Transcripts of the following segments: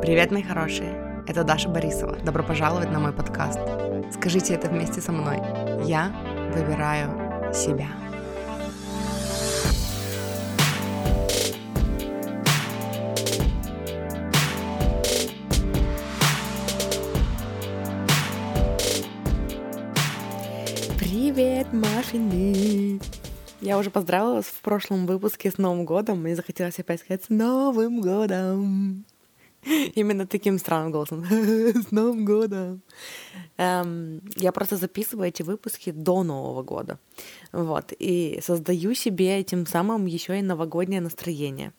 Привет, мои хорошие! Это Даша Борисова. Добро пожаловать на мой подкаст. Скажите это вместе со мной. Я выбираю себя. Привет, Машины! Я уже поздравила вас в прошлом выпуске с Новым годом. Мне захотелось опять сказать «С Новым годом!» Именно таким странным голосом. С Новым годом! Эм, я просто записываю эти выпуски до Нового года. Вот. И создаю себе тем самым еще и новогоднее настроение.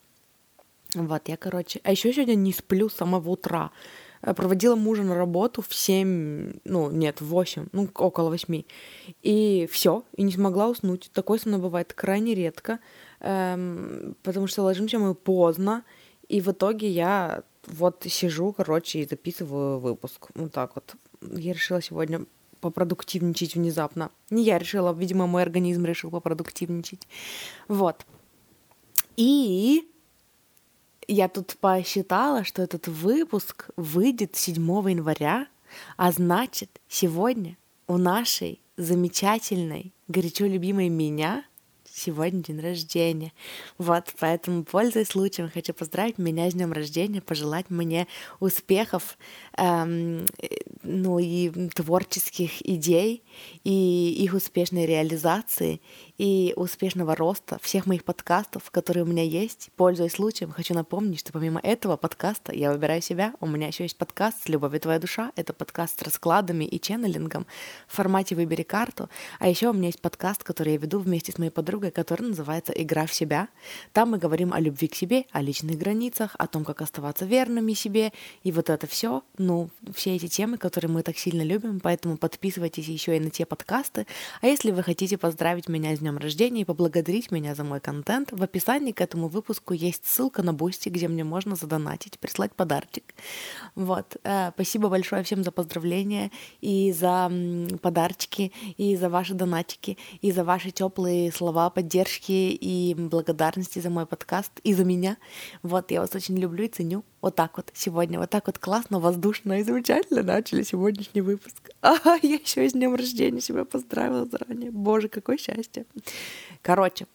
Вот, я, короче... А еще сегодня не сплю с самого утра. Э, проводила мужа на работу в 7, ну, нет, в 8, ну, около 8. И все, и не смогла уснуть. Такое со мной бывает крайне редко, эм, потому что ложимся мы поздно, и в итоге я вот сижу, короче, и записываю выпуск. Вот так вот. Я решила сегодня попродуктивничать внезапно. Не я решила, видимо, мой организм решил попродуктивничать. Вот. И я тут посчитала, что этот выпуск выйдет 7 января, а значит, сегодня у нашей замечательной, горячо любимой меня сегодня день рождения. Вот, поэтому, пользуясь случаем, хочу поздравить меня с днем рождения, пожелать мне успехов, эм, ну и творческих идей, и их успешной реализации, и успешного роста всех моих подкастов, которые у меня есть. Пользуясь случаем, хочу напомнить, что помимо этого подкаста «Я выбираю себя», у меня еще есть подкаст «Любовь и твоя душа». Это подкаст с раскладами и ченнелингом в формате «Выбери карту». А еще у меня есть подкаст, который я веду вместе с моей подругой, который называется «Игра в себя». Там мы говорим о любви к себе, о личных границах, о том, как оставаться верными себе, и вот это все, ну, все эти темы, которые мы так сильно любим, поэтому подписывайтесь еще и на те подкасты. А если вы хотите поздравить меня с днем рождения и поблагодарить меня за мой контент, в описании к этому выпуску есть ссылка на Boosty, где мне можно задонатить, прислать подарочек. Вот. Э, спасибо большое всем за поздравления и за подарочки, и за ваши донатики, и за ваши теплые слова поддержки и благодарности за мой подкаст и за меня. Вот, я вас очень люблю и ценю. Вот так вот сегодня, вот так вот классно, воздушно и замечательно начали сегодняшний выпуск. А, я еще с днем рождения себя поздравила заранее. Боже, какое счастье. Короче,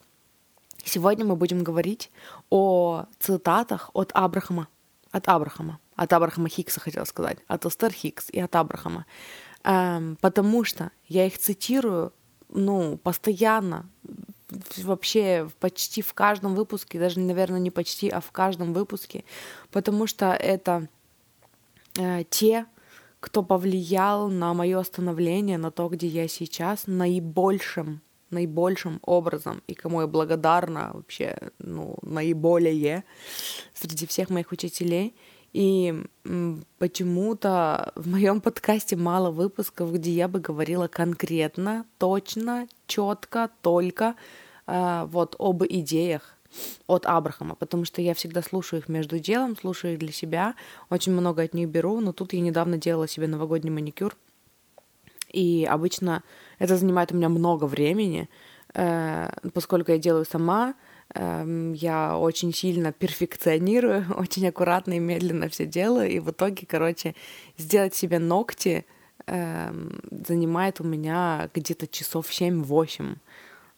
сегодня мы будем говорить о цитатах от Абрахама. От Абрахама. От Абрахама Хикса, хотела сказать. От Эстер Хикс и от Абрахама. Эм, потому что я их цитирую, ну, постоянно, вообще почти в каждом выпуске, даже, наверное, не почти, а в каждом выпуске, потому что это э, те, кто повлиял на мое становление, на то, где я сейчас, наибольшим, наибольшим образом, и кому я благодарна вообще, ну, наиболее среди всех моих учителей. И почему-то в моем подкасте мало выпусков, где я бы говорила конкретно, точно, четко, только э, вот об идеях от Абрахама, потому что я всегда слушаю их между делом, слушаю их для себя, очень много от них беру, но тут я недавно делала себе новогодний маникюр, и обычно это занимает у меня много времени, э, поскольку я делаю сама, Эм, я очень сильно перфекционирую, очень аккуратно и медленно все делаю, и в итоге, короче, сделать себе ногти занимает у меня где-то часов 7-8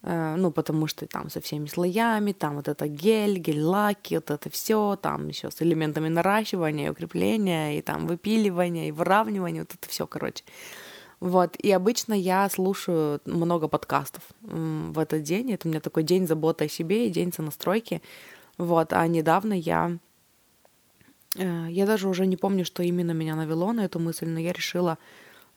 э, ну, потому что там со всеми слоями, там вот это гель, гель-лаки, вот это все, там еще с элементами наращивания, укрепления, и там выпиливания, и выравнивания, вот это все, короче. Вот, и обычно я слушаю много подкастов в этот день. Это у меня такой день заботы о себе и день сонастройки. Вот, а недавно я... Э, я даже уже не помню, что именно меня навело на эту мысль, но я решила,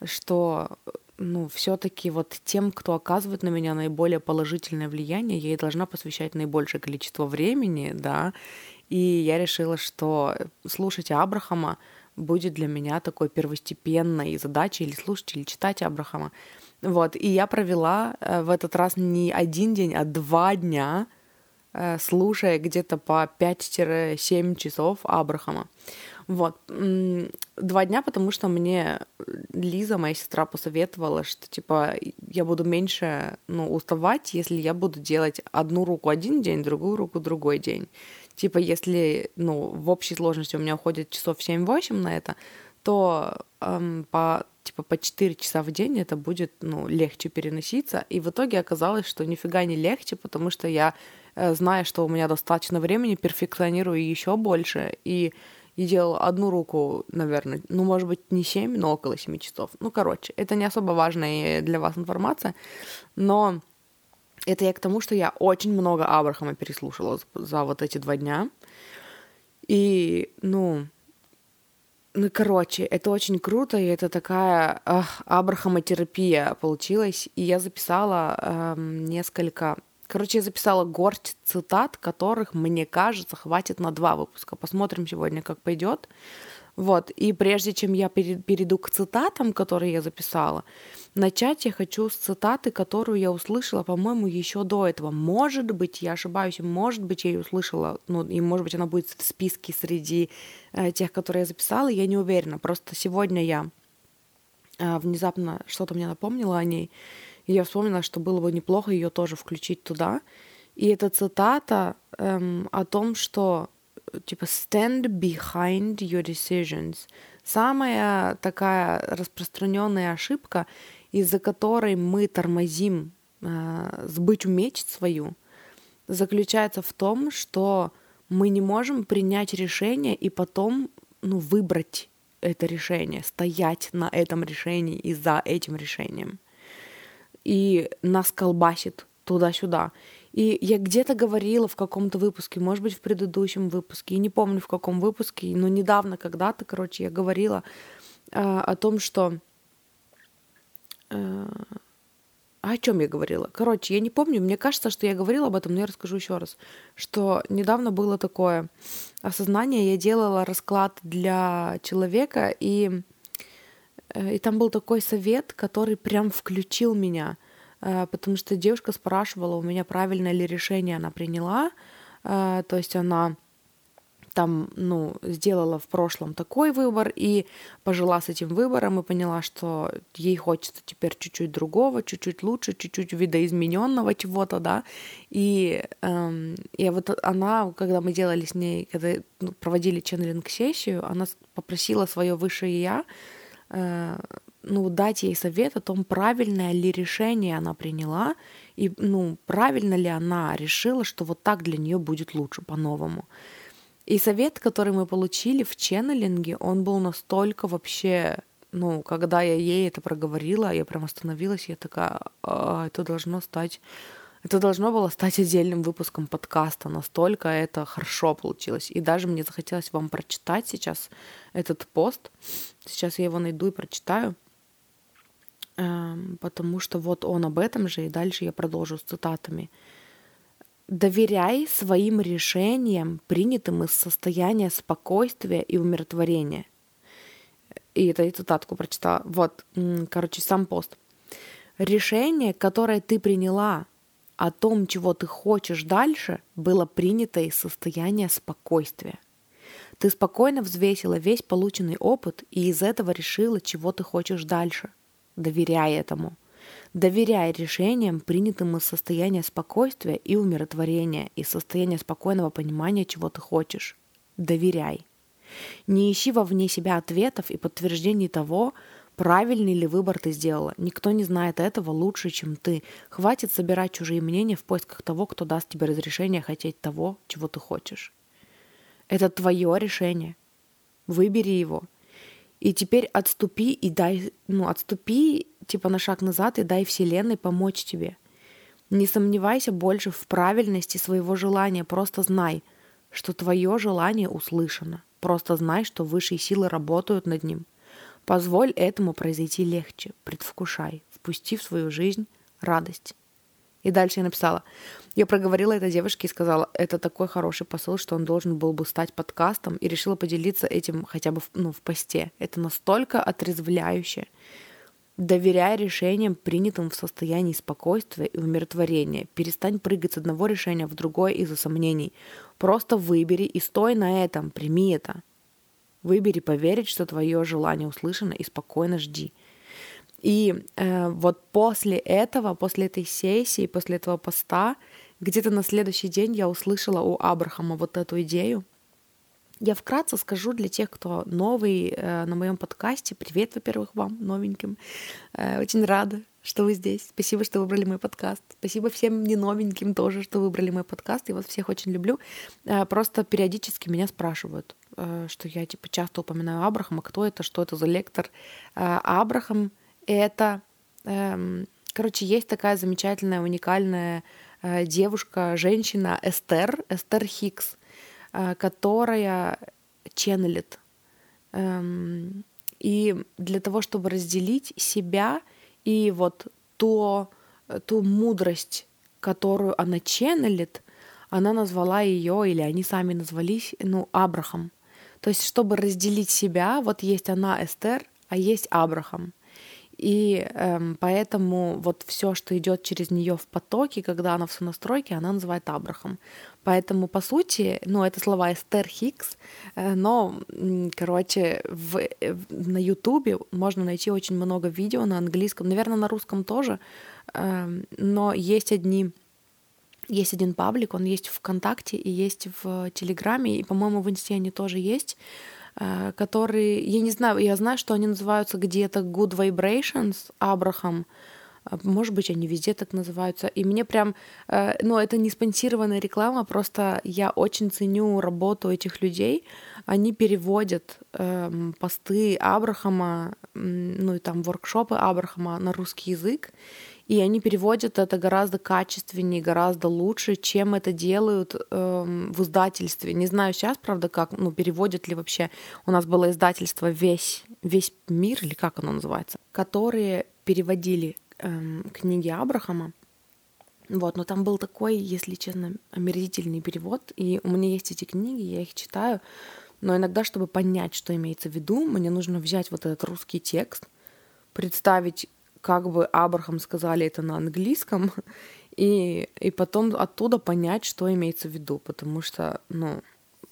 что ну, все-таки вот тем, кто оказывает на меня наиболее положительное влияние, я и должна посвящать наибольшее количество времени, да. И я решила, что слушать Абрахама — будет для меня такой первостепенной задачей или слушать, или читать Абрахама. Вот, и я провела э, в этот раз не один день, а два дня, э, слушая где-то по 5-7 часов Абрахама. Вот. Два дня, потому что мне Лиза, моя сестра, посоветовала, что, типа, я буду меньше, ну, уставать, если я буду делать одну руку один день, другую руку другой день. Типа, если, ну, в общей сложности у меня уходит часов 7-8 на это, то эм, по типа по 4 часа в день это будет ну, легче переноситься. И в итоге оказалось, что нифига не легче, потому что я, э, зная, что у меня достаточно времени, перфекционирую еще больше. И, и делал одну руку, наверное, ну, может быть, не 7, но около 7 часов. Ну, короче, это не особо важная для вас информация, но это я к тому, что я очень много Абрахама переслушала за, вот эти два дня. И, ну, ну, короче, это очень круто, и это такая ах, абрахамотерапия получилась. И я записала эм, несколько... Короче, я записала горсть цитат, которых, мне кажется, хватит на два выпуска. Посмотрим сегодня, как пойдет. Вот, и прежде чем я перейду к цитатам, которые я записала, начать я хочу с цитаты, которую я услышала, по-моему, еще до этого. Может быть, я ошибаюсь, может быть, я ее услышала, ну, и может быть, она будет в списке среди э, тех, которые я записала, я не уверена. Просто сегодня я э, внезапно что-то мне напомнила о ней, и я вспомнила, что было бы неплохо ее тоже включить туда. И это цитата эм, о том, что типа stand behind your decisions. Самая такая распространенная ошибка, из-за которой мы тормозим э, сбыть меч свою, заключается в том, что мы не можем принять решение и потом ну, выбрать это решение, стоять на этом решении и за этим решением. И нас колбасит туда-сюда. И я где-то говорила в каком-то выпуске, может быть, в предыдущем выпуске, не помню в каком выпуске, но недавно когда-то, короче, я говорила э, о том, что... Э, о чем я говорила? Короче, я не помню, мне кажется, что я говорила об этом, но я расскажу еще раз, что недавно было такое осознание, я делала расклад для человека, и, и там был такой совет, который прям включил меня — Э, потому что девушка спрашивала у меня, правильное ли решение она приняла, э, то есть она там, ну, сделала в прошлом такой выбор и пожила с этим выбором и поняла, что ей хочется теперь чуть-чуть другого, чуть-чуть лучше, чуть-чуть видоизмененного чего-то, да. И, эм, и вот она, когда мы делали с ней, когда ну, проводили ченнелинг-сессию, она попросила свое высшее я э, ну, дать ей совет о том, правильное ли решение она приняла, и, ну, правильно ли она решила, что вот так для нее будет лучше по-новому. И совет, который мы получили в ченнелинге, он был настолько вообще, ну, когда я ей это проговорила, я прям остановилась, я такая, а, это должно стать это должно было стать отдельным выпуском подкаста, настолько это хорошо получилось. И даже мне захотелось вам прочитать сейчас этот пост. Сейчас я его найду и прочитаю. Эм, потому что вот он об этом же, и дальше я продолжу с цитатами. Доверяй своим решениям, принятым из состояния спокойствия и умиротворения. И это и цитатку прочитала. Вот, короче, сам пост. Решение, которое ты приняла о том, чего ты хочешь дальше, было принято из состояния спокойствия. Ты спокойно взвесила весь полученный опыт и из этого решила, чего ты хочешь дальше – Доверяй этому. Доверяй решениям, принятым из состояния спокойствия и умиротворения, из состояния спокойного понимания, чего ты хочешь. Доверяй. Не ищи вовне себя ответов и подтверждений того, правильный ли выбор ты сделала. Никто не знает этого лучше, чем ты. Хватит собирать чужие мнения в поисках того, кто даст тебе разрешение хотеть того, чего ты хочешь. Это твое решение. Выбери его – и теперь отступи и дай, ну, отступи типа на шаг назад и дай Вселенной помочь тебе. Не сомневайся больше в правильности своего желания, просто знай, что твое желание услышано. Просто знай, что высшие силы работают над ним. Позволь этому произойти легче, предвкушай, впусти в свою жизнь радость. И дальше я написала, я проговорила это девушке и сказала, это такой хороший посыл, что он должен был бы стать подкастом, и решила поделиться этим хотя бы в, ну, в посте. Это настолько отрезвляюще. Доверяй решениям, принятым в состоянии спокойствия и умиротворения. Перестань прыгать с одного решения в другое из-за сомнений. Просто выбери и стой на этом, прими это. Выбери поверить, что твое желание услышано, и спокойно жди. И э, вот после этого, после этой сессии, после этого поста, где-то на следующий день я услышала у Абрахама вот эту идею. Я вкратце скажу для тех, кто новый э, на моем подкасте. Привет, во-первых, вам, новеньким. Э, очень рада, что вы здесь. Спасибо, что выбрали мой подкаст. Спасибо всем не тоже, что выбрали мой подкаст. Я вас всех очень люблю. Э, просто периодически меня спрашивают, э, что я типа часто упоминаю Абрахама, кто это, что это за лектор. Э, Абрахам — это... Э, короче, есть такая замечательная, уникальная девушка, женщина Эстер, Эстер Хикс, которая ченнелит. Эм, и для того, чтобы разделить себя и вот то, ту мудрость, которую она ченнелит, она назвала ее, или они сами назвались, ну, Абрахам. То есть, чтобы разделить себя, вот есть она, Эстер, а есть Абрахам. И эм, поэтому вот все, что идет через нее в потоке, когда она в сонастройке, она называет Абрахам. Поэтому, по сути, ну, это слова Эстер Хикс, э, но, короче, в, э, на Ютубе можно найти очень много видео на английском, наверное, на русском тоже, э, но есть одни есть один паблик, он есть в ВКонтакте и есть в Телеграме, и, по-моему, в Инсте они тоже есть, которые, я не знаю, я знаю, что они называются где-то Good Vibrations, Абрахам, может быть, они везде так называются. И мне прям, э, ну, это не спонсированная реклама, просто я очень ценю работу этих людей. Они переводят эм, посты Абрахама, ну и там воркшопы Абрахама на русский язык. И они переводят это гораздо качественнее, гораздо лучше, чем это делают эм, в издательстве. Не знаю сейчас, правда, как, ну, переводят ли вообще. У нас было издательство «Весь, весь мир», или как оно называется, которые переводили эм, книги Абрахама. Вот, но там был такой, если честно, омерзительный перевод, и у меня есть эти книги, я их читаю, но иногда, чтобы понять, что имеется в виду, мне нужно взять вот этот русский текст, представить, как бы Абрахам сказали это на английском, и, и потом оттуда понять, что имеется в виду, потому что, ну,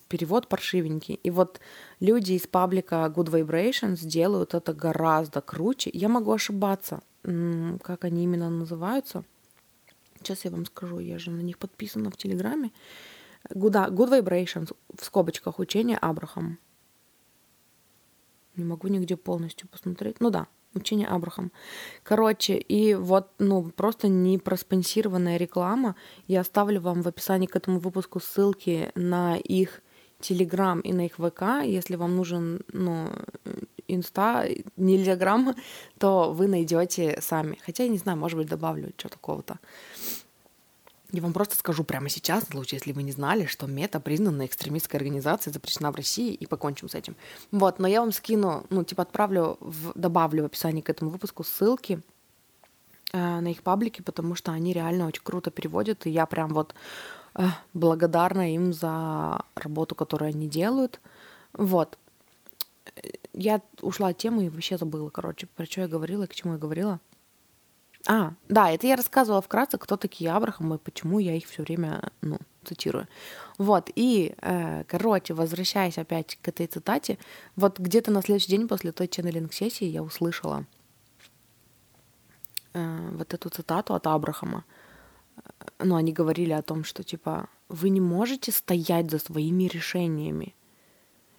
перевод паршивенький. И вот люди из паблика Good Vibrations делают это гораздо круче. Я могу ошибаться, как они именно называются. Сейчас я вам скажу, я же на них подписана в Телеграме. Good, Good Vibrations, в скобочках, учение Абрахам. Не могу нигде полностью посмотреть. Ну да, учение Абрахам. Короче, и вот, ну, просто не проспонсированная реклама. Я оставлю вам в описании к этому выпуску ссылки на их Телеграм и на их ВК. Если вам нужен, ну, инста, не телеграм, то вы найдете сами. Хотя я не знаю, может быть, добавлю что такого-то. Я вам просто скажу прямо сейчас, в случае, если вы не знали, что мета признана экстремистской организацией, запрещена в России, и покончим с этим. Вот, но я вам скину, ну, типа, отправлю, в, добавлю в описании к этому выпуску ссылки э, на их паблики, потому что они реально очень круто переводят, и я прям вот э, благодарна им за работу, которую они делают. Вот я ушла от темы и вообще забыла, короче, про что я говорила и к чему я говорила. А, да, это я рассказывала вкратце, кто такие Абрахамы и почему я их все время, ну, цитирую. Вот, и, э, короче, возвращаясь опять к этой цитате, вот где-то на следующий день после той ченнелинг-сессии я услышала э, вот эту цитату от Абрахама. Ну, они говорили о том, что, типа, вы не можете стоять за своими решениями.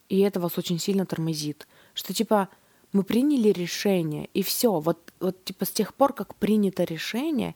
И это вас очень сильно тормозит. Что типа мы приняли решение, и все. Вот, вот типа с тех пор, как принято решение,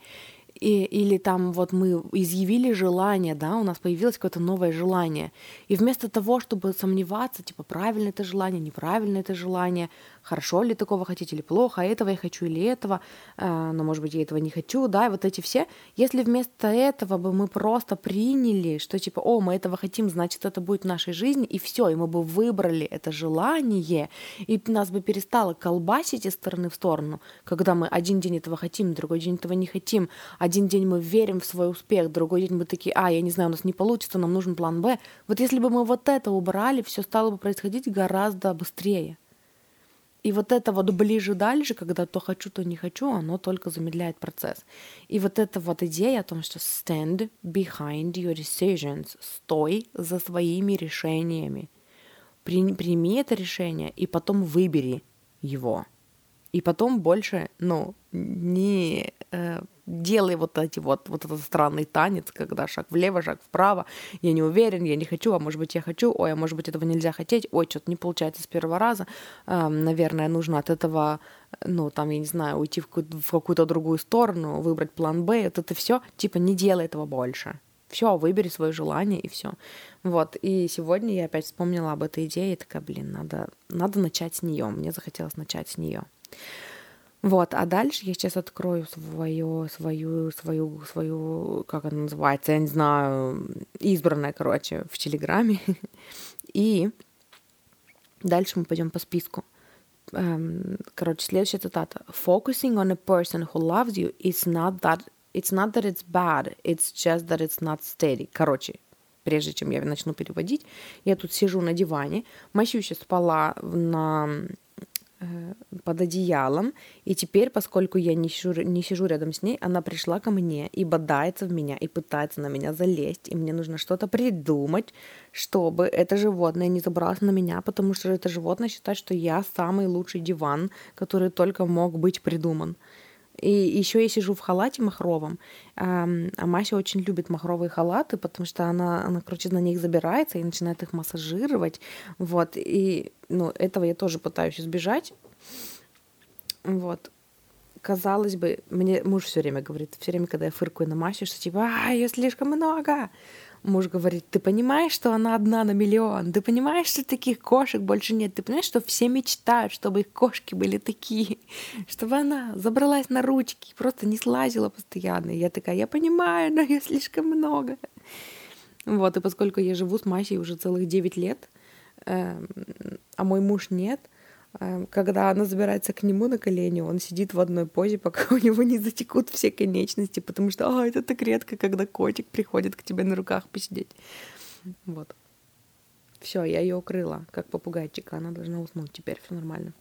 и, или там вот мы изъявили желание, да, у нас появилось какое-то новое желание. И вместо того, чтобы сомневаться, типа, правильно это желание, неправильно это желание, хорошо ли такого хотите или плохо, а этого я хочу или этого, э, но, может быть, я этого не хочу, да, и вот эти все. Если вместо этого бы мы просто приняли, что типа, о, мы этого хотим, значит, это будет в нашей жизни, и все, и мы бы выбрали это желание, и нас бы перестало колбасить из стороны в сторону, когда мы один день этого хотим, другой день этого не хотим, один день мы верим в свой успех, другой день мы такие, а, я не знаю, у нас не получится, нам нужен план Б. Вот если бы мы вот это убрали, все стало бы происходить гораздо быстрее. И вот это вот ближе-дальше, когда то хочу, то не хочу, оно только замедляет процесс. И вот эта вот идея о том, что stand behind your decisions, стой за своими решениями. при, прими это решение и потом выбери его. И потом больше, ну, не э, делай вот эти вот, вот этот странный танец, когда шаг влево, шаг вправо, я не уверен, я не хочу, а может быть я хочу, ой, а может быть этого нельзя хотеть, ой, что-то не получается с первого раза, э, наверное, нужно от этого, ну, там, я не знаю, уйти в, какую- в какую-то другую сторону, выбрать план Б, это все, типа, не делай этого больше. Все, выбери свое желание и все. Вот. И сегодня я опять вспомнила об этой идее и такая, блин, надо, надо начать с нее. Мне захотелось начать с нее. Вот, а дальше я сейчас открою свою, свою, свою, свою, как она называется, я не знаю, избранное, короче, в Телеграме. И дальше мы пойдем по списку. Эм, Короче, следующая цитата. Focusing on a person who loves you is not that it's not that it's bad, it's just that it's not steady. Короче, прежде чем я начну переводить, я тут сижу на диване, Масюся спала на под одеялом, и теперь, поскольку я не сижу, не сижу рядом с ней, она пришла ко мне и бодается в меня, и пытается на меня залезть, и мне нужно что-то придумать, чтобы это животное не забралось на меня, потому что это животное считает, что я самый лучший диван, который только мог быть придуман. И еще я сижу в халате махровом, а Мася очень любит махровые халаты, потому что она, она, короче, на них забирается и начинает их массажировать, вот, и, ну, этого я тоже пытаюсь избежать, вот. Казалось бы, мне муж все время говорит, все время, когда я фыркаю на Масю, что типа, а, ее слишком много. Муж говорит, ты понимаешь, что она одна на миллион? Ты понимаешь, что таких кошек больше нет? Ты понимаешь, что все мечтают, чтобы их кошки были такие? Чтобы она забралась на ручки просто не слазила постоянно. И я такая, я понимаю, но ее слишком много. Вот, и поскольку я живу с Масей уже целых 9 лет, эм, а мой муж нет, когда она забирается к нему на колени, он сидит в одной позе, пока у него не затекут все конечности, потому что а, это так редко, когда котик приходит к тебе на руках посидеть. Вот. Все, я ее укрыла, как попугайчика. Она должна уснуть теперь, все нормально.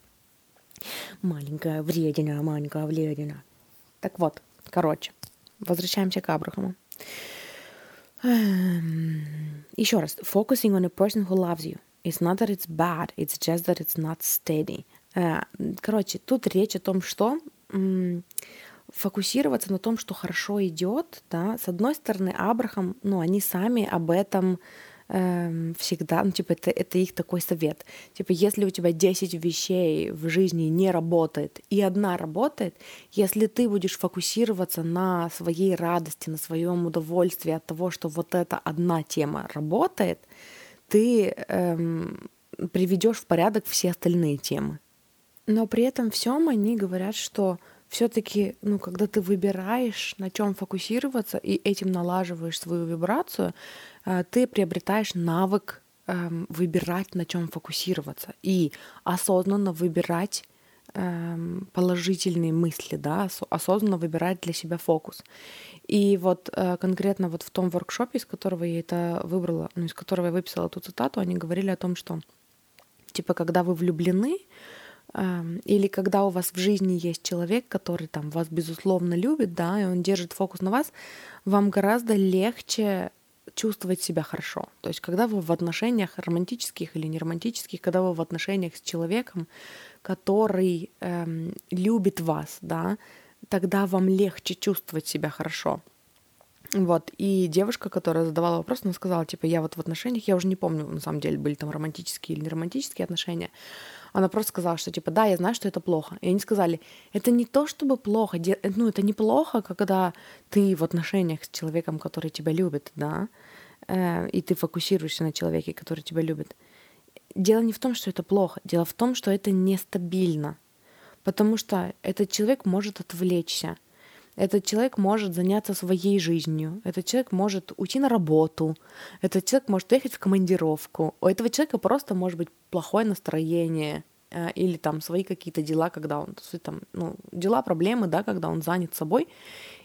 Маленькая вредина, маленькая вредина. Так вот, короче, возвращаемся к Абрахаму. Еще раз. Focusing on a person who loves you. It's not that it's bad, it's just that it's not steady. Э, Короче, тут речь о том, что фокусироваться на том, что хорошо идет, да, с одной стороны, Абрахам, ну, они сами об этом эм, всегда, ну, типа, это, это их такой совет. Типа, если у тебя 10 вещей в жизни не работает, и одна работает, если ты будешь фокусироваться на своей радости, на своем удовольствии от того, что вот эта одна тема работает, ты эм, приведешь в порядок все остальные темы. Но при этом всем они говорят, что все-таки, ну, когда ты выбираешь, на чем фокусироваться, и этим налаживаешь свою вибрацию, э, ты приобретаешь навык эм, выбирать, на чем фокусироваться, и осознанно выбирать положительные мысли, да, осо- осознанно выбирать для себя фокус. И вот э, конкретно вот в том воркшопе, из которого я это выбрала, ну, из которого я выписала эту цитату, они говорили о том, что типа, когда вы влюблены, эм, или когда у вас в жизни есть человек, который там вас безусловно любит, да, и он держит фокус на вас, вам гораздо легче чувствовать себя хорошо. То есть, когда вы в отношениях романтических или неромантических, когда вы в отношениях с человеком, который эм, любит вас, да, тогда вам легче чувствовать себя хорошо. Вот, и девушка, которая задавала вопрос, она сказала, типа, я вот в отношениях, я уже не помню, на самом деле, были там романтические или неромантические отношения, она просто сказала, что, типа, да, я знаю, что это плохо. И они сказали, это не то, чтобы плохо, ну, это неплохо, когда ты в отношениях с человеком, который тебя любит, да, э, и ты фокусируешься на человеке, который тебя любит. Дело не в том, что это плохо, дело в том, что это нестабильно, потому что этот человек может отвлечься, этот человек может заняться своей жизнью, этот человек может уйти на работу, этот человек может уехать в командировку, у этого человека просто может быть плохое настроение э, или там свои какие-то дела, когда он, там, ну, дела, проблемы, да, когда он занят собой,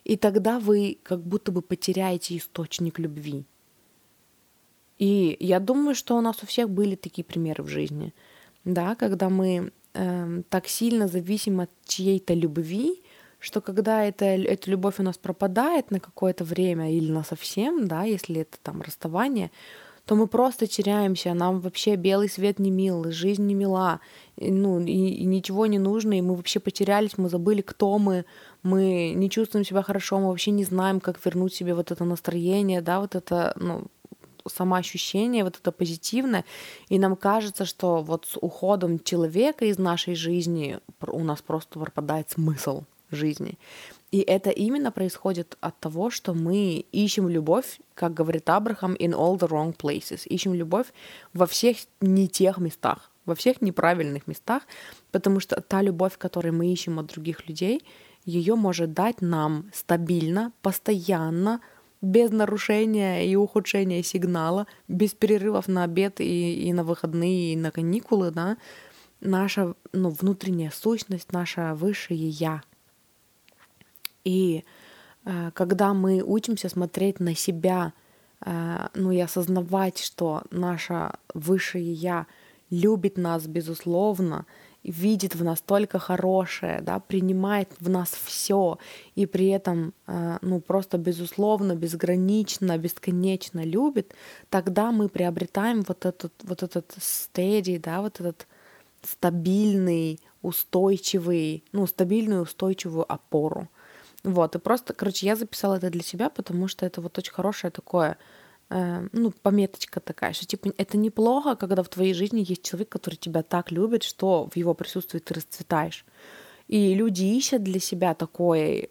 и тогда вы как будто бы потеряете источник любви. И я думаю, что у нас у всех были такие примеры в жизни, да, когда мы эм, так сильно зависим от чьей-то любви, что когда это, эта любовь у нас пропадает на какое-то время или на совсем, да, если это там расставание, то мы просто теряемся, нам вообще белый свет не мил, жизнь не мила, ну, и, и ничего не нужно, и мы вообще потерялись, мы забыли, кто мы, мы не чувствуем себя хорошо, мы вообще не знаем, как вернуть себе вот это настроение, да, вот это, ну, самоощущение, вот это позитивное, и нам кажется, что вот с уходом человека из нашей жизни у нас просто пропадает смысл жизни. И это именно происходит от того, что мы ищем любовь, как говорит Абрахам, in all the wrong places. Ищем любовь во всех не тех местах, во всех неправильных местах, потому что та любовь, которую мы ищем от других людей, ее может дать нам стабильно, постоянно, без нарушения и ухудшения сигнала, без перерывов на обед и, и на выходные, и на каникулы, да, наша ну, внутренняя сущность, наше высшее я. И э, когда мы учимся смотреть на себя, э, ну и осознавать, что наше высшее я любит нас безусловно, видит в нас только хорошее, да, принимает в нас все и при этом, э, ну, просто безусловно, безгранично, бесконечно любит, тогда мы приобретаем вот этот, вот этот стадий, да, вот этот стабильный, устойчивый, ну, стабильную, устойчивую опору. Вот, и просто, короче, я записала это для себя, потому что это вот очень хорошее такое ну, пометочка такая, что типа это неплохо, когда в твоей жизни есть человек, который тебя так любит, что в его присутствии ты расцветаешь. И люди ищут для себя такой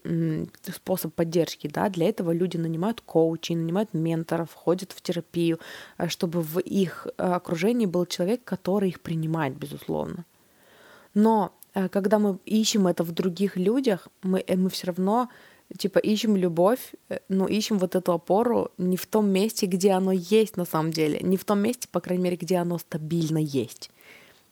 способ поддержки, да, для этого люди нанимают коучей, нанимают менторов, ходят в терапию, э, чтобы в их э, окружении был человек, который их принимает, безусловно. Но когда мы ищем это в других людях, мы, мы все равно типа ищем любовь, э, но ищем вот эту опору не в том месте, где оно есть на самом деле, не в том месте, по крайней мере, где оно стабильно есть.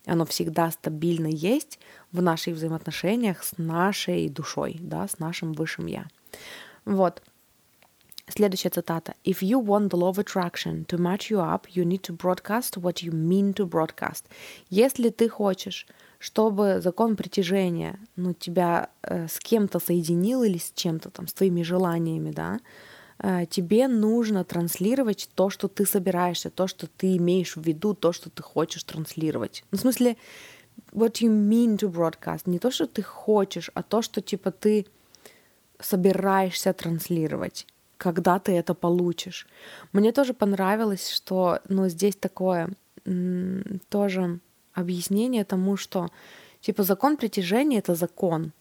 Оно всегда стабильно есть в наших взаимоотношениях с нашей душой, да, с нашим высшим я. Вот. Следующая цитата. If you want the law of attraction to match you up, you need to broadcast what you mean to broadcast. Если ты хочешь чтобы закон притяжения, ну, тебя э, с кем-то соединил или с чем-то там, с твоими желаниями, да, э, тебе нужно транслировать то, что ты собираешься, то, что ты имеешь в виду, то, что ты хочешь транслировать. Ну, в смысле, what you mean to broadcast, не то, что ты хочешь, а то, что, типа, ты собираешься транслировать когда ты это получишь. Мне тоже понравилось, что ну, здесь такое тоже объяснение тому, что типа закон притяжения это закон,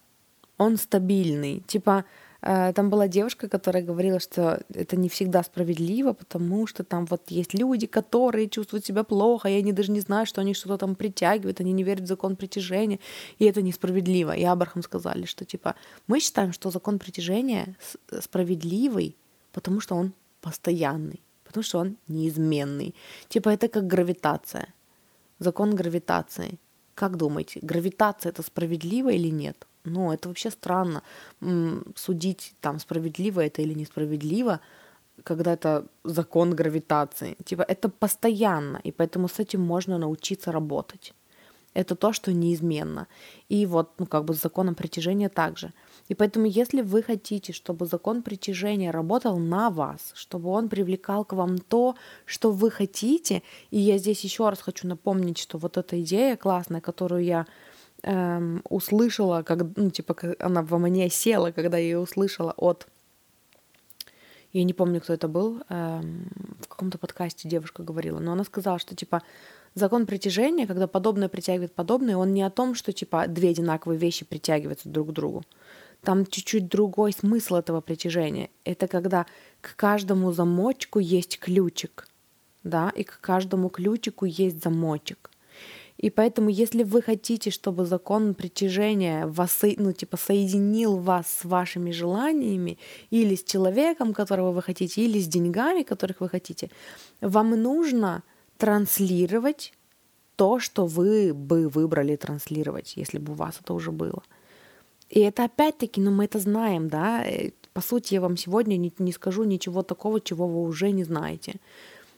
он стабильный. Типа э, там была девушка, которая говорила, что это не всегда справедливо, потому что там вот есть люди, которые чувствуют себя плохо, и они даже не знают, что они что-то там притягивают, они не верят в закон притяжения, и это несправедливо. И Абрахам сказали, что типа мы считаем, что закон притяжения справедливый, потому что он постоянный, потому что он неизменный. Типа это как гравитация закон гравитации. Как думаете, гравитация это справедливо или нет? Ну, это вообще странно судить, там, справедливо это или несправедливо, когда это закон гравитации. Типа, это постоянно, и поэтому с этим можно научиться работать. Это то, что неизменно. И вот, ну, как бы с законом притяжения также. И поэтому, если вы хотите, чтобы закон притяжения работал на вас, чтобы он привлекал к вам то, что вы хотите, и я здесь еще раз хочу напомнить, что вот эта идея классная, которую я эм, услышала, как, ну, типа, она во мне села, когда я ее услышала от я не помню, кто это был, эм, в каком-то подкасте девушка говорила, но она сказала, что типа закон притяжения, когда подобное притягивает подобное, он не о том, что типа две одинаковые вещи притягиваются друг к другу. Там чуть-чуть другой смысл этого притяжения. Это когда к каждому замочку есть ключик, да, и к каждому ключику есть замочек. И поэтому, если вы хотите, чтобы закон притяжения вас, ну, типа, соединил вас с вашими желаниями или с человеком, которого вы хотите, или с деньгами, которых вы хотите, вам нужно транслировать то, что вы бы выбрали транслировать, если бы у вас это уже было. И это опять-таки, ну мы это знаем, да, э, по сути я вам сегодня не, не скажу ничего такого, чего вы уже не знаете.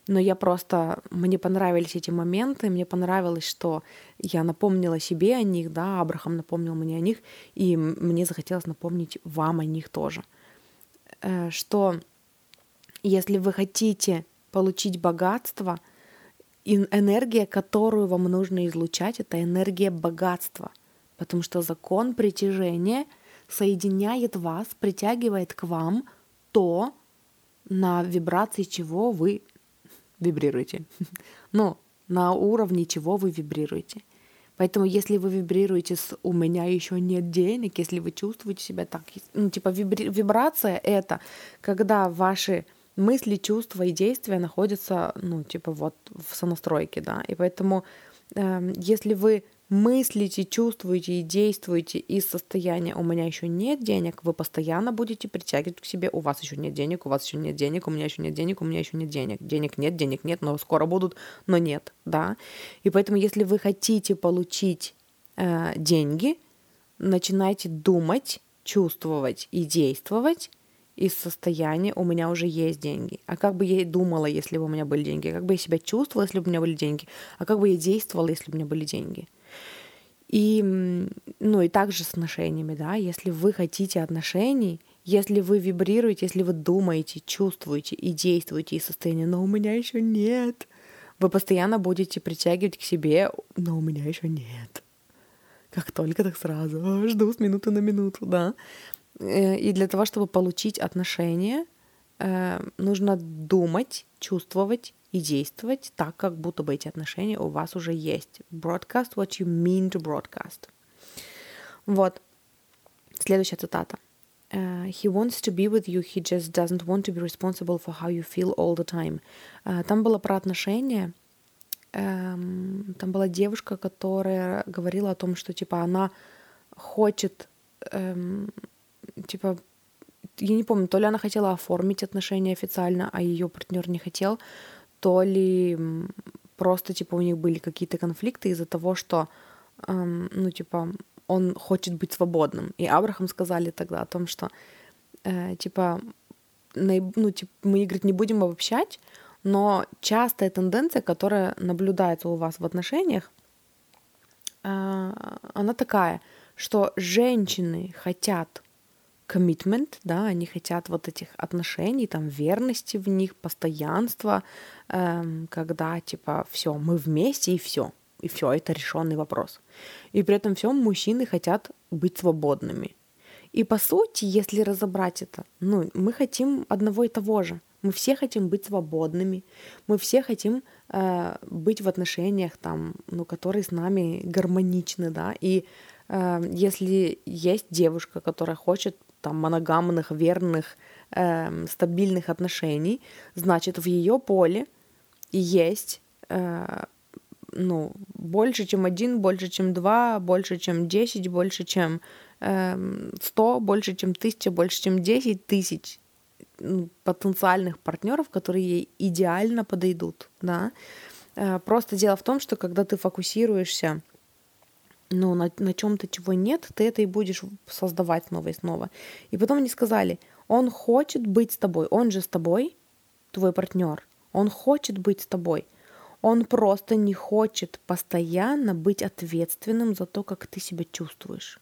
Но я просто, мне понравились эти моменты, мне понравилось, что я напомнила себе о них, да, Абрахам напомнил мне о них, и мне захотелось напомнить вам о них тоже. Э, что если вы хотите получить богатство, энергия, которую вам нужно излучать, это энергия богатства, потому что закон притяжения соединяет вас, притягивает к вам то, на вибрации чего вы вибрируете. Ну, на уровне чего вы вибрируете. Поэтому если вы вибрируете с «у меня еще нет денег», если вы чувствуете себя так, ну, типа вибри... вибрация — это когда ваши мысли, чувства и действия находятся, ну, типа вот в сонастройке, да, и поэтому э, если вы мыслите, чувствуете и действуете из состояния «у меня еще нет денег», вы постоянно будете притягивать к себе «у вас еще нет денег, у вас еще нет денег, у меня еще нет денег, у меня еще нет денег». Денег нет, денег нет, но скоро будут, но нет, да. И поэтому, если вы хотите получить э, деньги, начинайте думать, чувствовать и действовать из состояния «у меня уже есть деньги». А как бы я думала, если бы у меня были деньги? Как бы я себя чувствовала, если бы у меня были деньги? А как бы я действовала, если бы у меня были деньги? И, ну, и также с отношениями, да, если вы хотите отношений, если вы вибрируете, если вы думаете, чувствуете и действуете из состояния «но у меня еще нет», вы постоянно будете притягивать к себе «но у меня еще нет». Как только, так сразу. Жду с минуты на минуту, да. Э, и для того, чтобы получить отношения, э, нужно думать, чувствовать и действовать так, как будто бы эти отношения у вас уже есть. Broadcast what you mean to broadcast. Вот. Следующая цитата. Uh, he wants to be with you, he just doesn't want to be responsible for how you feel all the time. Uh, там было про отношения. Um, там была девушка, которая говорила о том, что типа она хочет um, типа я не помню, то ли она хотела оформить отношения официально, а ее партнер не хотел, то ли просто, типа, у них были какие-то конфликты из-за того, что, эм, ну, типа, он хочет быть свободным. И Абрахам сказали тогда о том, что, э, типа, ну, типа, мы, говорит, не будем обобщать, но частая тенденция, которая наблюдается у вас в отношениях, э, она такая, что женщины хотят commitment, да, они хотят вот этих отношений, там, верности в них, постоянства, эм, когда, типа, все, мы вместе и все, и все, это решенный вопрос. И при этом всем мужчины хотят быть свободными. И по сути, если разобрать это, ну, мы хотим одного и того же. Мы все хотим быть свободными, мы все хотим э, быть в отношениях, там, ну, которые с нами гармоничны, да, и э, если есть девушка, которая хочет там, моногамных, верных, э, стабильных отношений, значит, в ее поле есть э, ну, больше, чем один, больше, чем два, больше, чем десять, больше, чем э, сто, больше, чем тысяча, больше, чем десять тысяч потенциальных партнеров, которые ей идеально подойдут, да. Э, просто дело в том, что когда ты фокусируешься ну, на, на чем-то, чего нет, ты это и будешь создавать снова и снова. И потом они сказали, он хочет быть с тобой, он же с тобой, твой партнер, он хочет быть с тобой. Он просто не хочет постоянно быть ответственным за то, как ты себя чувствуешь.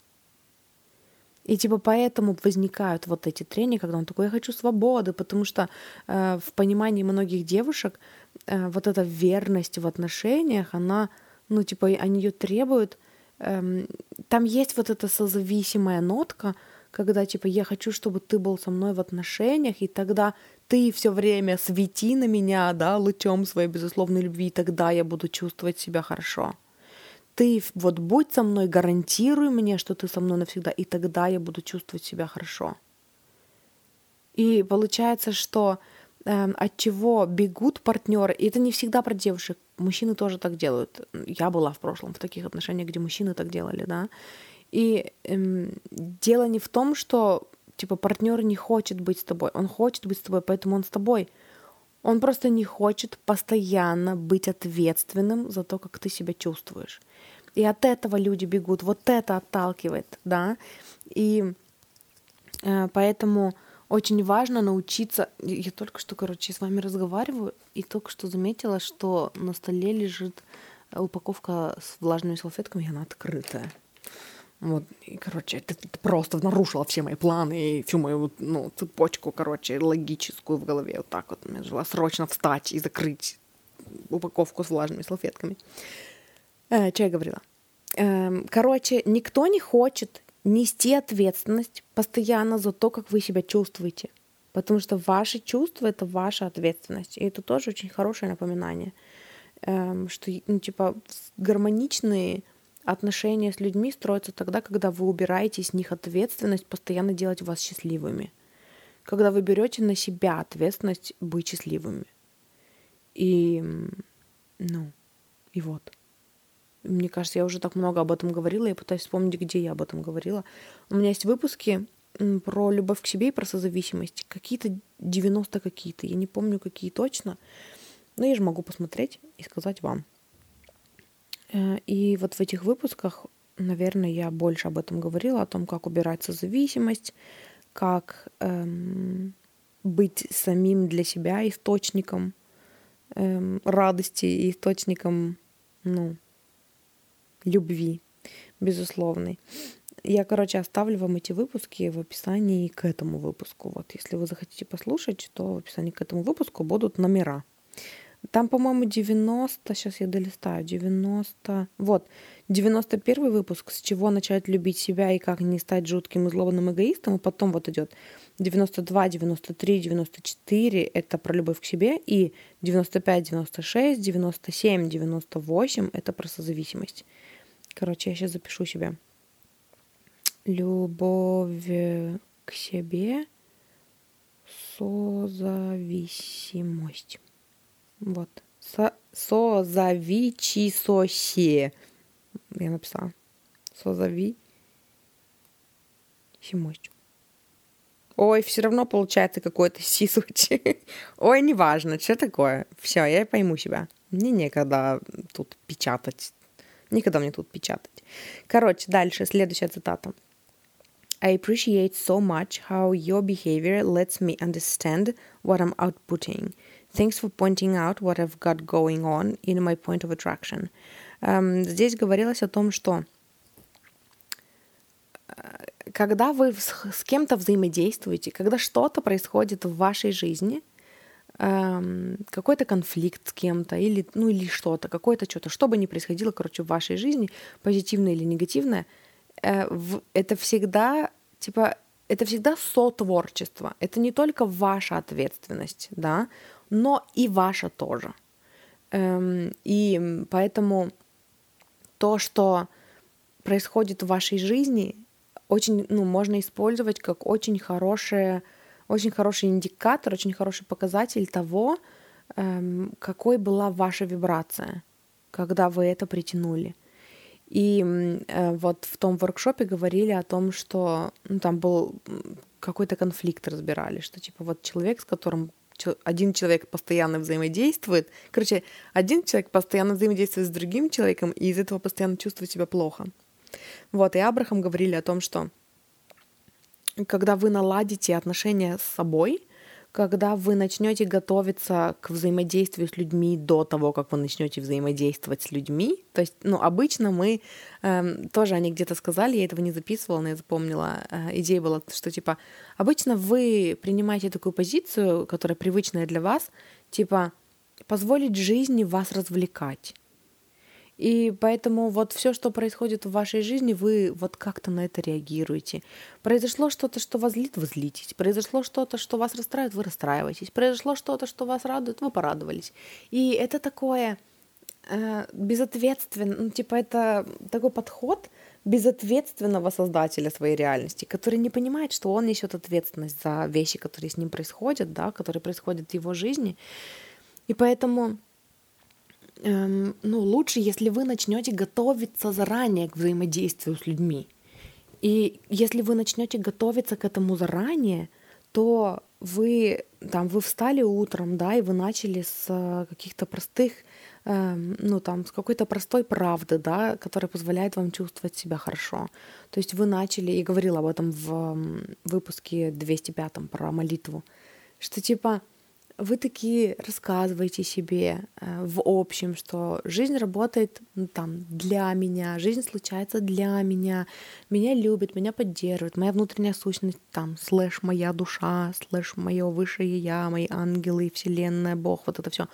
И типа поэтому возникают вот эти трения, когда он такой, я хочу свободы, потому что э, в понимании многих девушек э, вот эта верность в отношениях, она, ну типа они ее требуют эм, там есть вот эта созависимая нотка, когда типа я хочу, чтобы ты был со мной в отношениях, и тогда ты все время свети на меня, да, лучом своей безусловной любви, и тогда я буду чувствовать себя хорошо. Ты вот будь со мной, гарантируй мне, что ты со мной навсегда, и тогда я буду чувствовать себя хорошо. И получается, что э, от чего бегут партнеры, и это не всегда про девушек, мужчины тоже так делают. Я была в прошлом в таких отношениях, где мужчины так делали, да. И эм, дело не в том, что типа партнер не хочет быть с тобой, он хочет быть с тобой, поэтому он с тобой. Он просто не хочет постоянно быть ответственным за то, как ты себя чувствуешь. И от этого люди бегут. Вот это отталкивает, да. И э, поэтому очень важно научиться... Я только что, короче, с вами разговариваю, и только что заметила, что на столе лежит упаковка с влажными салфетками, и она открытая. Вот, и, короче, это, это просто нарушило все мои планы и всю мою, ну, цепочку, короче, логическую в голове. Вот так вот. Мне желала срочно встать и закрыть упаковку с влажными салфетками. Э, что я говорила? Э, короче, никто не хочет нести ответственность постоянно за то, как вы себя чувствуете. Потому что ваши чувства — это ваша ответственность. И это тоже очень хорошее напоминание, эм, что, ну, типа, гармоничные отношения с людьми строятся тогда, когда вы убираете с них ответственность постоянно делать вас счастливыми. Когда вы берете на себя ответственность быть счастливыми. И, ну, и вот. Мне кажется, я уже так много об этом говорила, я пытаюсь вспомнить, где я об этом говорила. У меня есть выпуски про любовь к себе и про созависимость. Какие-то 90 какие-то, я не помню, какие точно. Но я же могу посмотреть и сказать вам. Э, и вот в этих выпусках, наверное, я больше об этом говорила, о том, как убирать созависимость, как эм, быть самим для себя источником эм, радости и источником, ну, любви, безусловной. Я, короче, оставлю вам эти выпуски в описании к этому выпуску. Вот, если вы захотите послушать, то в описании к этому выпуску будут номера. Там, по-моему, 90, сейчас я долистаю, 90, вот, 91 выпуск, с чего начать любить себя и как не стать жутким и злобным эгоистом, и потом вот идет 92, 93, 94, это про любовь к себе, и 95, 96, 97, 98, это про созависимость. Короче, я сейчас запишу себе. Любовь к себе, созависимость. Вот. Со созави сосе. Я написала. Созави симость. Ой, все равно получается какой-то сисуч. Ой, неважно, что такое. Все, я пойму себя. Мне некогда тут печатать. Никогда мне тут печатать. Короче, дальше, следующая цитата. I appreciate so much how your behavior lets me understand what I'm outputting. Thanks for pointing out what I've got going on in my point of attraction. Um, здесь говорилось о том, что когда вы с кем-то взаимодействуете, когда что-то происходит в вашей жизни, какой-то конфликт с кем-то или, ну, или что-то, какое-то что-то, что бы ни происходило, короче, в вашей жизни, позитивное или негативное, э, это всегда, типа, это всегда сотворчество. Это не только ваша ответственность, да, но и ваша тоже. Эм, и поэтому то, что происходит в вашей жизни, очень, ну, можно использовать как очень хорошее, очень хороший индикатор, очень хороший показатель того, эм, какой была ваша вибрация, когда вы это притянули. И э, вот в том воркшопе говорили о том, что ну, там был какой-то конфликт разбирали, что типа вот человек, с которым один человек постоянно взаимодействует. Короче, один человек постоянно взаимодействует с другим человеком, и из этого постоянно чувствует себя плохо. Вот, и Абрахам говорили о том, что когда вы наладите отношения с собой, когда вы начнете готовиться к взаимодействию с людьми до того, как вы начнете взаимодействовать с людьми. То есть, ну, обычно мы э, тоже они где-то сказали, я этого не записывала, но я запомнила. Э, идея была, что типа обычно вы принимаете такую позицию, которая привычная для вас, типа позволить жизни вас развлекать. И поэтому вот все, что происходит в вашей жизни, вы вот как-то на это реагируете. Произошло что-то, что вас злит, вы злитесь. Произошло что-то, что вас расстраивает, вы расстраиваетесь. Произошло что-то, что вас радует, вы порадовались. И это такое э, безответственно, ну, типа это такой подход безответственного создателя своей реальности, который не понимает, что он несет ответственность за вещи, которые с ним происходят, да, которые происходят в его жизни. И поэтому эм, ну, лучше, если вы начнете готовиться заранее к взаимодействию с людьми. И если вы начнете готовиться к этому заранее, то вы там вы встали утром, да, и вы начали с э, каких-то простых, эм, ну там с какой-то простой правды, да, которая позволяет вам чувствовать себя хорошо. То есть вы начали, и говорила об этом в выпуске 205 про молитву, что типа вы такие рассказываете себе э, в общем, что жизнь работает ну, там для меня, жизнь случается для меня, меня любят, меня поддерживают, моя внутренняя сущность там, слэш моя душа, слэш мое высшее я, мои ангелы, вселенная, Бог, вот это все.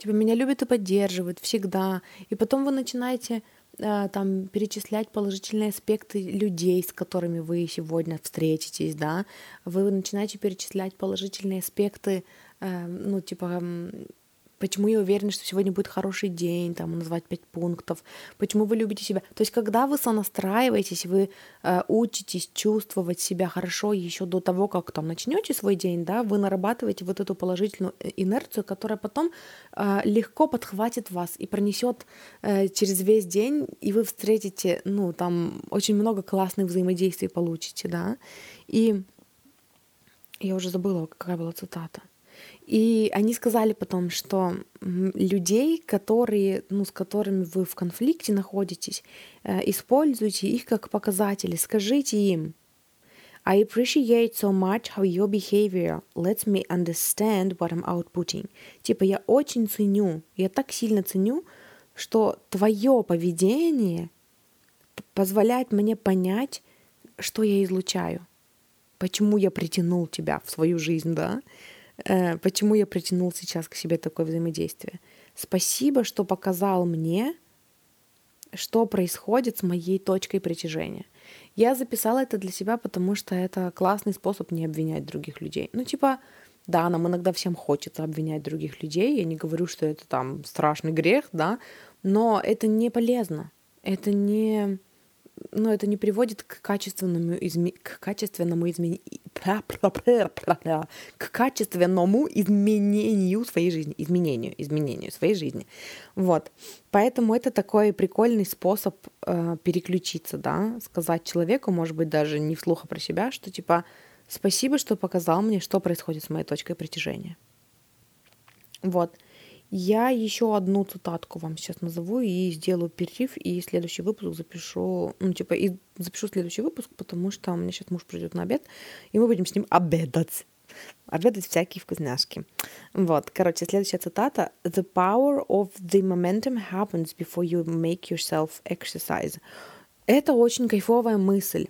Типа меня любят и поддерживают всегда. И потом вы начинаете э, там перечислять положительные аспекты людей, с которыми вы сегодня встретитесь, да, вы начинаете перечислять положительные аспекты ну, типа, почему я уверена, что сегодня будет хороший день, там, назвать пять пунктов, почему вы любите себя. То есть, когда вы сонастраиваетесь, вы э, учитесь чувствовать себя хорошо еще до того, как там начнете свой день, да, вы нарабатываете вот эту положительную э, инерцию, которая потом э, легко подхватит вас и пронесет э, через весь день, и вы встретите, ну, там, очень много классных взаимодействий получите, да. И я уже забыла, какая была цитата. И они сказали потом, что людей, которые, ну, с которыми вы в конфликте находитесь, э, используйте их как показатели. Скажите им, I appreciate so much how your behavior lets me understand what I'm outputting. Типа, я очень ценю, я так сильно ценю, что твое поведение позволяет мне понять, что я излучаю, почему я притянул тебя в свою жизнь, да, Э, почему я притянул сейчас к себе такое взаимодействие. Спасибо, что показал мне, что происходит с моей точкой притяжения. Я записала это для себя, потому что это классный способ не обвинять других людей. Ну, типа, да, нам иногда всем хочется обвинять других людей. Я не говорю, что это там страшный грех, да, но это не полезно. Это не но это не приводит к качественному, изме... к качественному изменению к качественному изменению своей жизни, изменению, изменению своей жизни. Вот. Поэтому это такой прикольный способ э, переключиться, да, сказать человеку, может быть, даже не вслух, а про себя, что типа спасибо, что показал мне, что происходит с моей точкой притяжения. Вот. Я еще одну цитатку вам сейчас назову и сделаю перерыв, и следующий выпуск запишу, ну, типа, и запишу следующий выпуск, потому что у меня сейчас муж придет на обед, и мы будем с ним обедать. Обедать всякие вкусняшки. Вот, короче, следующая цитата. The power of the momentum happens before you make yourself exercise. Это очень кайфовая мысль.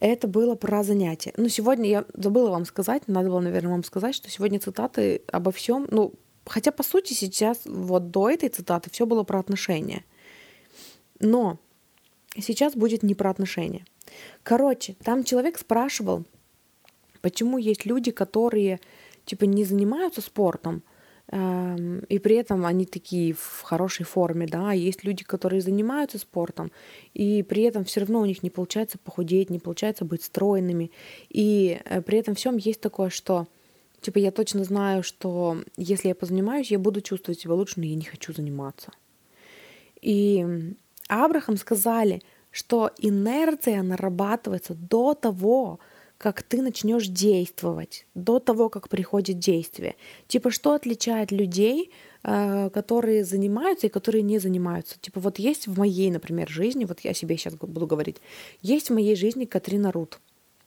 Это было про занятие. Ну, сегодня я забыла вам сказать, надо было, наверное, вам сказать, что сегодня цитаты обо всем, ну, Хотя, по сути, сейчас вот до этой цитаты все было про отношения. Но сейчас будет не про отношения. Короче, там человек спрашивал, почему есть люди, которые типа не занимаются спортом, эм, и при этом они такие в хорошей форме, да, а есть люди, которые занимаются спортом, и при этом все равно у них не получается похудеть, не получается быть стройными, и э, при этом всем есть такое, что Типа я точно знаю, что если я позанимаюсь, я буду чувствовать себя лучше, но я не хочу заниматься. И Абрахам сказали, что инерция нарабатывается до того, как ты начнешь действовать, до того, как приходит действие. Типа, что отличает людей, э, которые занимаются и которые не занимаются. Типа, вот есть в моей, например, жизни, вот я о себе сейчас буду говорить, есть в моей жизни Катрина Рут,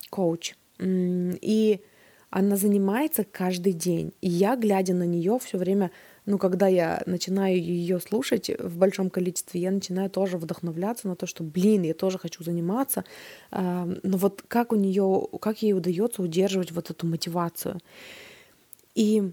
коуч. И она занимается каждый день. И я, глядя на нее, все время, ну, когда я начинаю ее слушать в большом количестве, я начинаю тоже вдохновляться на то, что, блин, я тоже хочу заниматься. Но вот как у нее, как ей удается удерживать вот эту мотивацию. И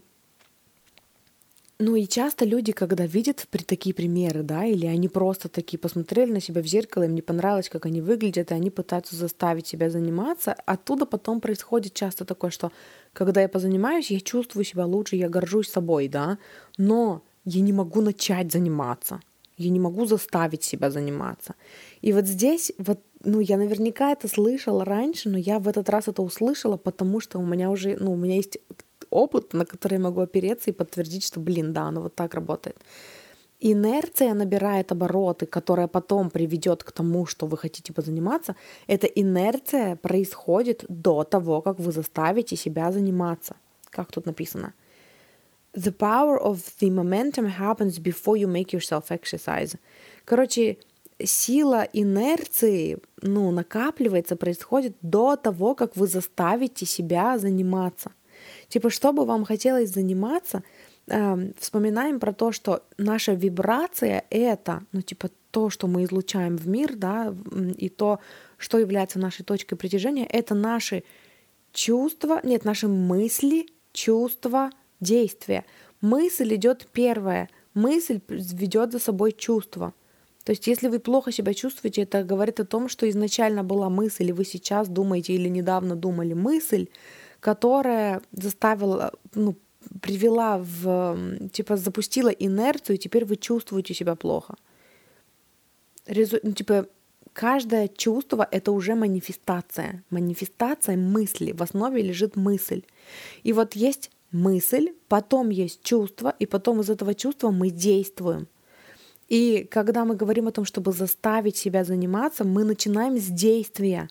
ну и часто люди, когда видят при такие примеры, да, или они просто такие посмотрели на себя в зеркало, им не понравилось, как они выглядят, и они пытаются заставить себя заниматься, оттуда потом происходит часто такое, что когда я позанимаюсь, я чувствую себя лучше, я горжусь собой, да, но я не могу начать заниматься, я не могу заставить себя заниматься. И вот здесь, вот, ну, я наверняка это слышала раньше, но я в этот раз это услышала, потому что у меня уже, ну, у меня есть опыт, на который я могу опереться и подтвердить, что, блин, да, оно вот так работает. Инерция набирает обороты, которая потом приведет к тому, что вы хотите позаниматься. Эта инерция происходит до того, как вы заставите себя заниматься. Как тут написано? The power of the momentum happens before you make yourself exercise. Короче, сила инерции ну, накапливается, происходит до того, как вы заставите себя заниматься. Типа, что бы вам хотелось заниматься, э, вспоминаем про то, что наша вибрация — это, ну, типа, то, что мы излучаем в мир, да, и то, что является нашей точкой притяжения, это наши чувства, нет, наши мысли, чувства, действия. Мысль идет первая. Мысль ведет за собой чувство. То есть, если вы плохо себя чувствуете, это говорит о том, что изначально была мысль, и вы сейчас думаете или недавно думали мысль, которая заставила, ну, привела в, типа, запустила инерцию, и теперь вы чувствуете себя плохо. Резу... Ну, типа, каждое чувство — это уже манифестация. Манифестация мысли. В основе лежит мысль. И вот есть мысль, потом есть чувство, и потом из этого чувства мы действуем. И когда мы говорим о том, чтобы заставить себя заниматься, мы начинаем с действия,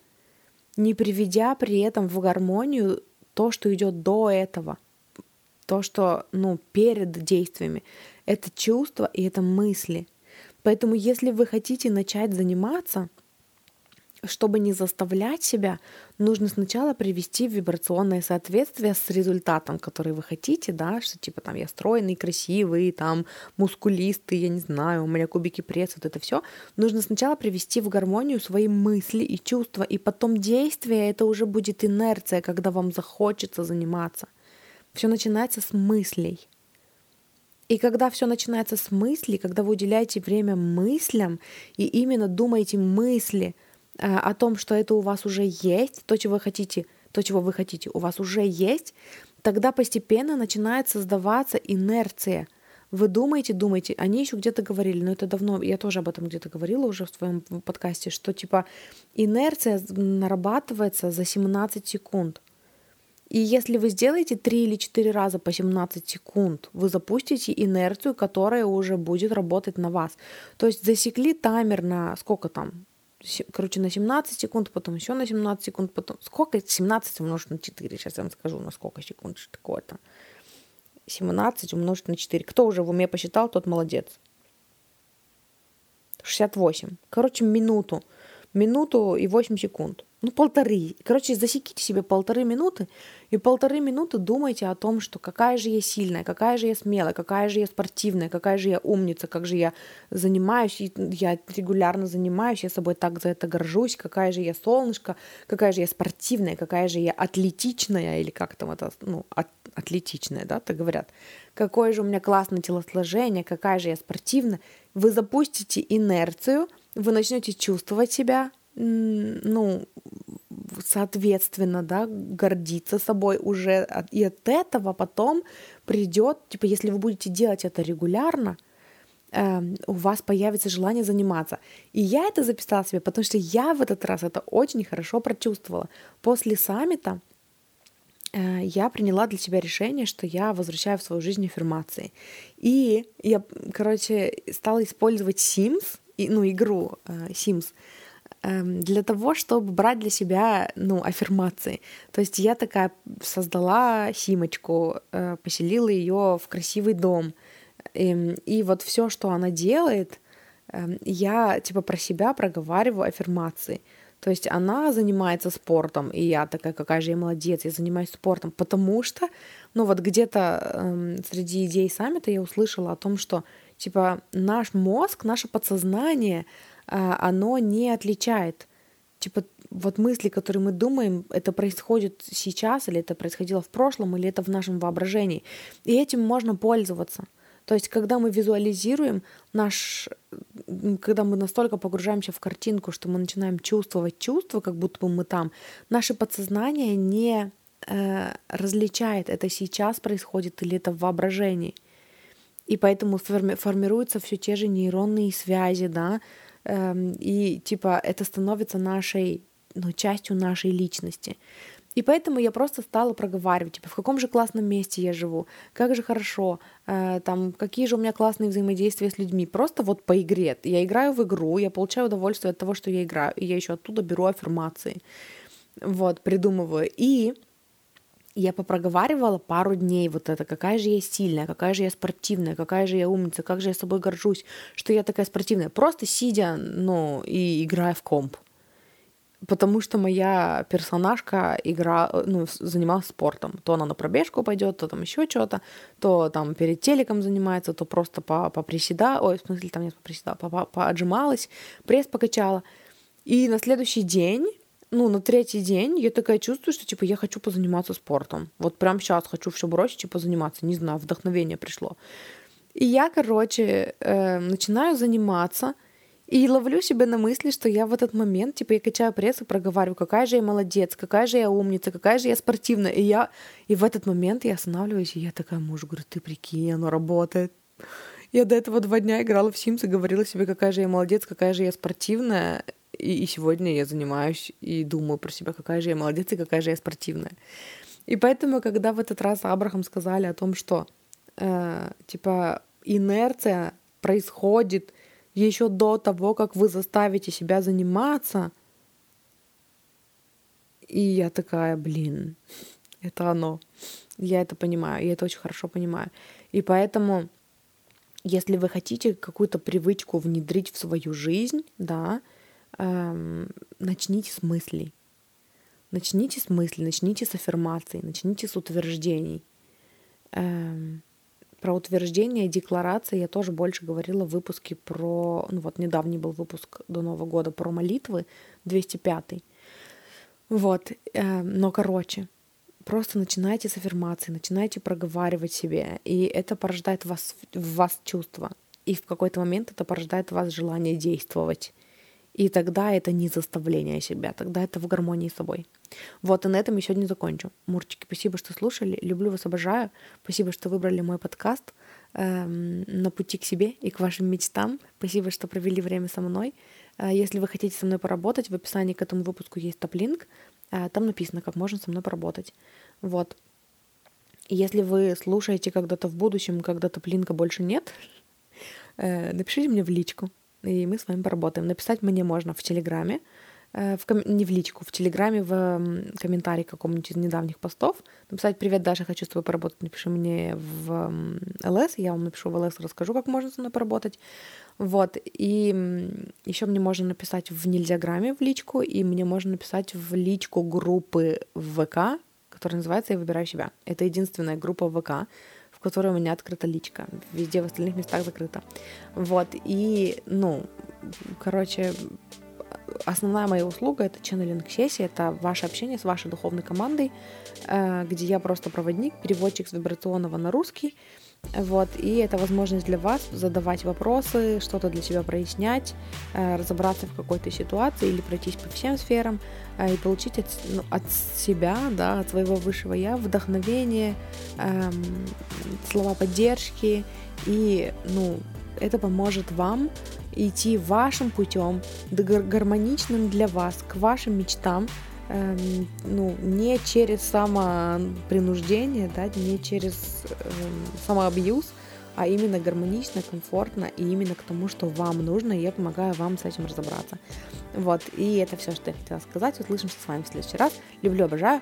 не приведя при этом в гармонию то, что идет до этого, то, что ну, перед действиями. Это чувство и это мысли. Поэтому если вы хотите начать заниматься — чтобы не заставлять себя, нужно сначала привести в вибрационное соответствие с результатом, который вы хотите, да, что типа там я стройный, красивый, там мускулистый, я не знаю, у меня кубики пресс, вот это все. Нужно сначала привести в гармонию свои мысли и чувства, и потом действие, это уже будет инерция, когда вам захочется заниматься. Все начинается с мыслей. И когда все начинается с мыслей, когда вы уделяете время мыслям и именно думаете мысли, о том, что это у вас уже есть, то, чего вы хотите, то, чего вы хотите, у вас уже есть, тогда постепенно начинает создаваться инерция. Вы думаете, думаете, они еще где-то говорили, но это давно, я тоже об этом где-то говорила уже в своем подкасте, что типа инерция нарабатывается за 17 секунд. И если вы сделаете 3 или 4 раза по 17 секунд, вы запустите инерцию, которая уже будет работать на вас. То есть засекли таймер на сколько там? Короче, на 17 секунд, потом еще на 17 секунд, потом... Сколько? 17 умножить на 4. Сейчас я вам скажу, на сколько секунд что такое-то. 17 умножить на 4. Кто уже в уме посчитал, тот молодец. 68. Короче, минуту. Минуту и 8 секунд ну, полторы. Короче, засеките себе полторы минуты, и полторы минуты думайте о том, что какая же я сильная, какая же я смелая, какая же я спортивная, какая же я умница, как же я занимаюсь, я регулярно занимаюсь, я собой так за это горжусь, какая же я солнышко, какая же я спортивная, какая же я атлетичная, или как там это, ну, от, атлетичная, да, так говорят. Какое же у меня классное телосложение, какая же я спортивная. Вы запустите инерцию, вы начнете чувствовать себя ну, соответственно, да, гордиться собой уже. И от этого потом придет, типа, если вы будете делать это регулярно, э, у вас появится желание заниматься. И я это записала себе, потому что я в этот раз это очень хорошо прочувствовала. После саммита э, я приняла для себя решение, что я возвращаю в свою жизнь аффирмации. И я, короче, стала использовать Sims, ну, игру э, Sims, Эм, для того, чтобы брать для себя, ну, аффирмации. То есть я такая создала Симочку, э, поселила ее в красивый дом. И, эм, и вот все, что она делает, эм, я типа про себя проговариваю аффирмации. То есть она занимается спортом, и я такая, какая же я молодец, я занимаюсь спортом, потому что, ну вот где-то эм, среди идей саммита я услышала о том, что типа наш мозг, наше подсознание, а, оно не отличает. Типа вот мысли, которые мы думаем, это происходит сейчас, или это происходило в прошлом, или это в нашем воображении. И этим можно пользоваться. То есть, когда мы визуализируем наш, когда мы настолько погружаемся в картинку, что мы начинаем чувствовать чувства, как будто бы мы там, наше подсознание не э, различает, это сейчас происходит или это в воображении. И поэтому форми- формируются все те же нейронные связи, да, Эм, и типа это становится нашей, ну, частью нашей личности. И поэтому я просто стала проговаривать, типа, в каком же классном месте я живу, как же хорошо, э, там, какие же у меня классные взаимодействия с людьми. Просто вот по игре. Я играю в игру, я получаю удовольствие от того, что я играю, и я еще оттуда беру аффирмации. Вот, придумываю. И я попроговаривала пару дней вот это, какая же я сильная, какая же я спортивная, какая же я умница, как же я собой горжусь, что я такая спортивная. Просто сидя, ну, и играя в комп. потому что моя персонажка игра, ну, занималась спортом. То она на пробежку пойдет, то там еще что-то, то там перед телеком занимается, то просто по, по приседа, ой, в смысле, там нет по приседа, по, по, поотжималась, пресс покачала. И на следующий день, ну, на третий день я такая чувствую, что, типа, я хочу позаниматься спортом. Вот прям сейчас хочу все бросить и позаниматься. Не знаю, вдохновение пришло. И я, короче, э, начинаю заниматься, и ловлю себя на мысли, что я в этот момент, типа, я качаю пресс и проговариваю, какая же я молодец, какая же я умница, какая же я спортивная. И я, и в этот момент я останавливаюсь, и я такая, муж, говорю, ты прикинь, оно работает. Я до этого два дня играла в Sims и говорила себе, какая же я молодец, какая же я спортивная. И, и сегодня я занимаюсь и думаю про себя, какая же я молодец и какая же я спортивная. И поэтому, когда в этот раз Абрахам сказали о том, что э, типа инерция происходит еще до того, как вы заставите себя заниматься, и я такая, блин, это оно. Я это понимаю, я это очень хорошо понимаю. И поэтому, если вы хотите какую-то привычку внедрить в свою жизнь, да, эм, начните с мыслей. Начните с мыслей, начните с аффирмаций, начните с утверждений. Эм, про утверждение декларации я тоже больше говорила в выпуске про... Ну вот, недавний был выпуск до Нового года про молитвы, 205 Вот, эм, но короче, просто начинайте с аффирмации, начинайте проговаривать себе, и это порождает вас, в вас чувство. И в какой-то момент это порождает в вас желание действовать. И тогда это не заставление себя, тогда это в гармонии с собой. Вот, и на этом я сегодня закончу. Мурчики, спасибо, что слушали. Люблю вас, обожаю. Спасибо, что выбрали мой подкаст эм, на пути к себе и к вашим мечтам. Спасибо, что провели время со мной. Э, если вы хотите со мной поработать, в описании к этому выпуску есть топ-линк. Э, там написано, как можно со мной поработать. Вот. Если вы слушаете когда-то в будущем, когда топ-линка больше нет, э, напишите мне в личку и мы с вами поработаем. Написать мне можно в Телеграме, э, в ком... не в личку, в Телеграме, в комментарии каком-нибудь из недавних постов. Написать «Привет, Даша, хочу с тобой поработать». Напиши мне в ЛС, я вам напишу в ЛС, расскажу, как можно со мной поработать. Вот, и еще мне можно написать в Нельзяграме в личку, и мне можно написать в личку группы в ВК, которая называется «Я выбираю себя». Это единственная группа в ВК, которой у меня открыта личка. Везде в остальных местах закрыта. Вот, и, ну, короче, основная моя услуга — это ченнелинг сессии, это ваше общение с вашей духовной командой, э, где я просто проводник, переводчик с вибрационного на русский, вот, и это возможность для вас задавать вопросы, что-то для себя прояснять, э, разобраться в какой-то ситуации или пройтись по всем сферам и получить от, ну, от себя, да, от своего высшего я вдохновение, эм, слова поддержки, и, ну, это поможет вам идти вашим путем, гармоничным для вас, к вашим мечтам, эм, ну, не через самопринуждение, да, не через эм, самоабьюз, а именно гармонично, комфортно и именно к тому, что вам нужно, и я помогаю вам с этим разобраться. Вот, и это все, что я хотела сказать. Услышимся с вами в следующий раз. Люблю, обожаю.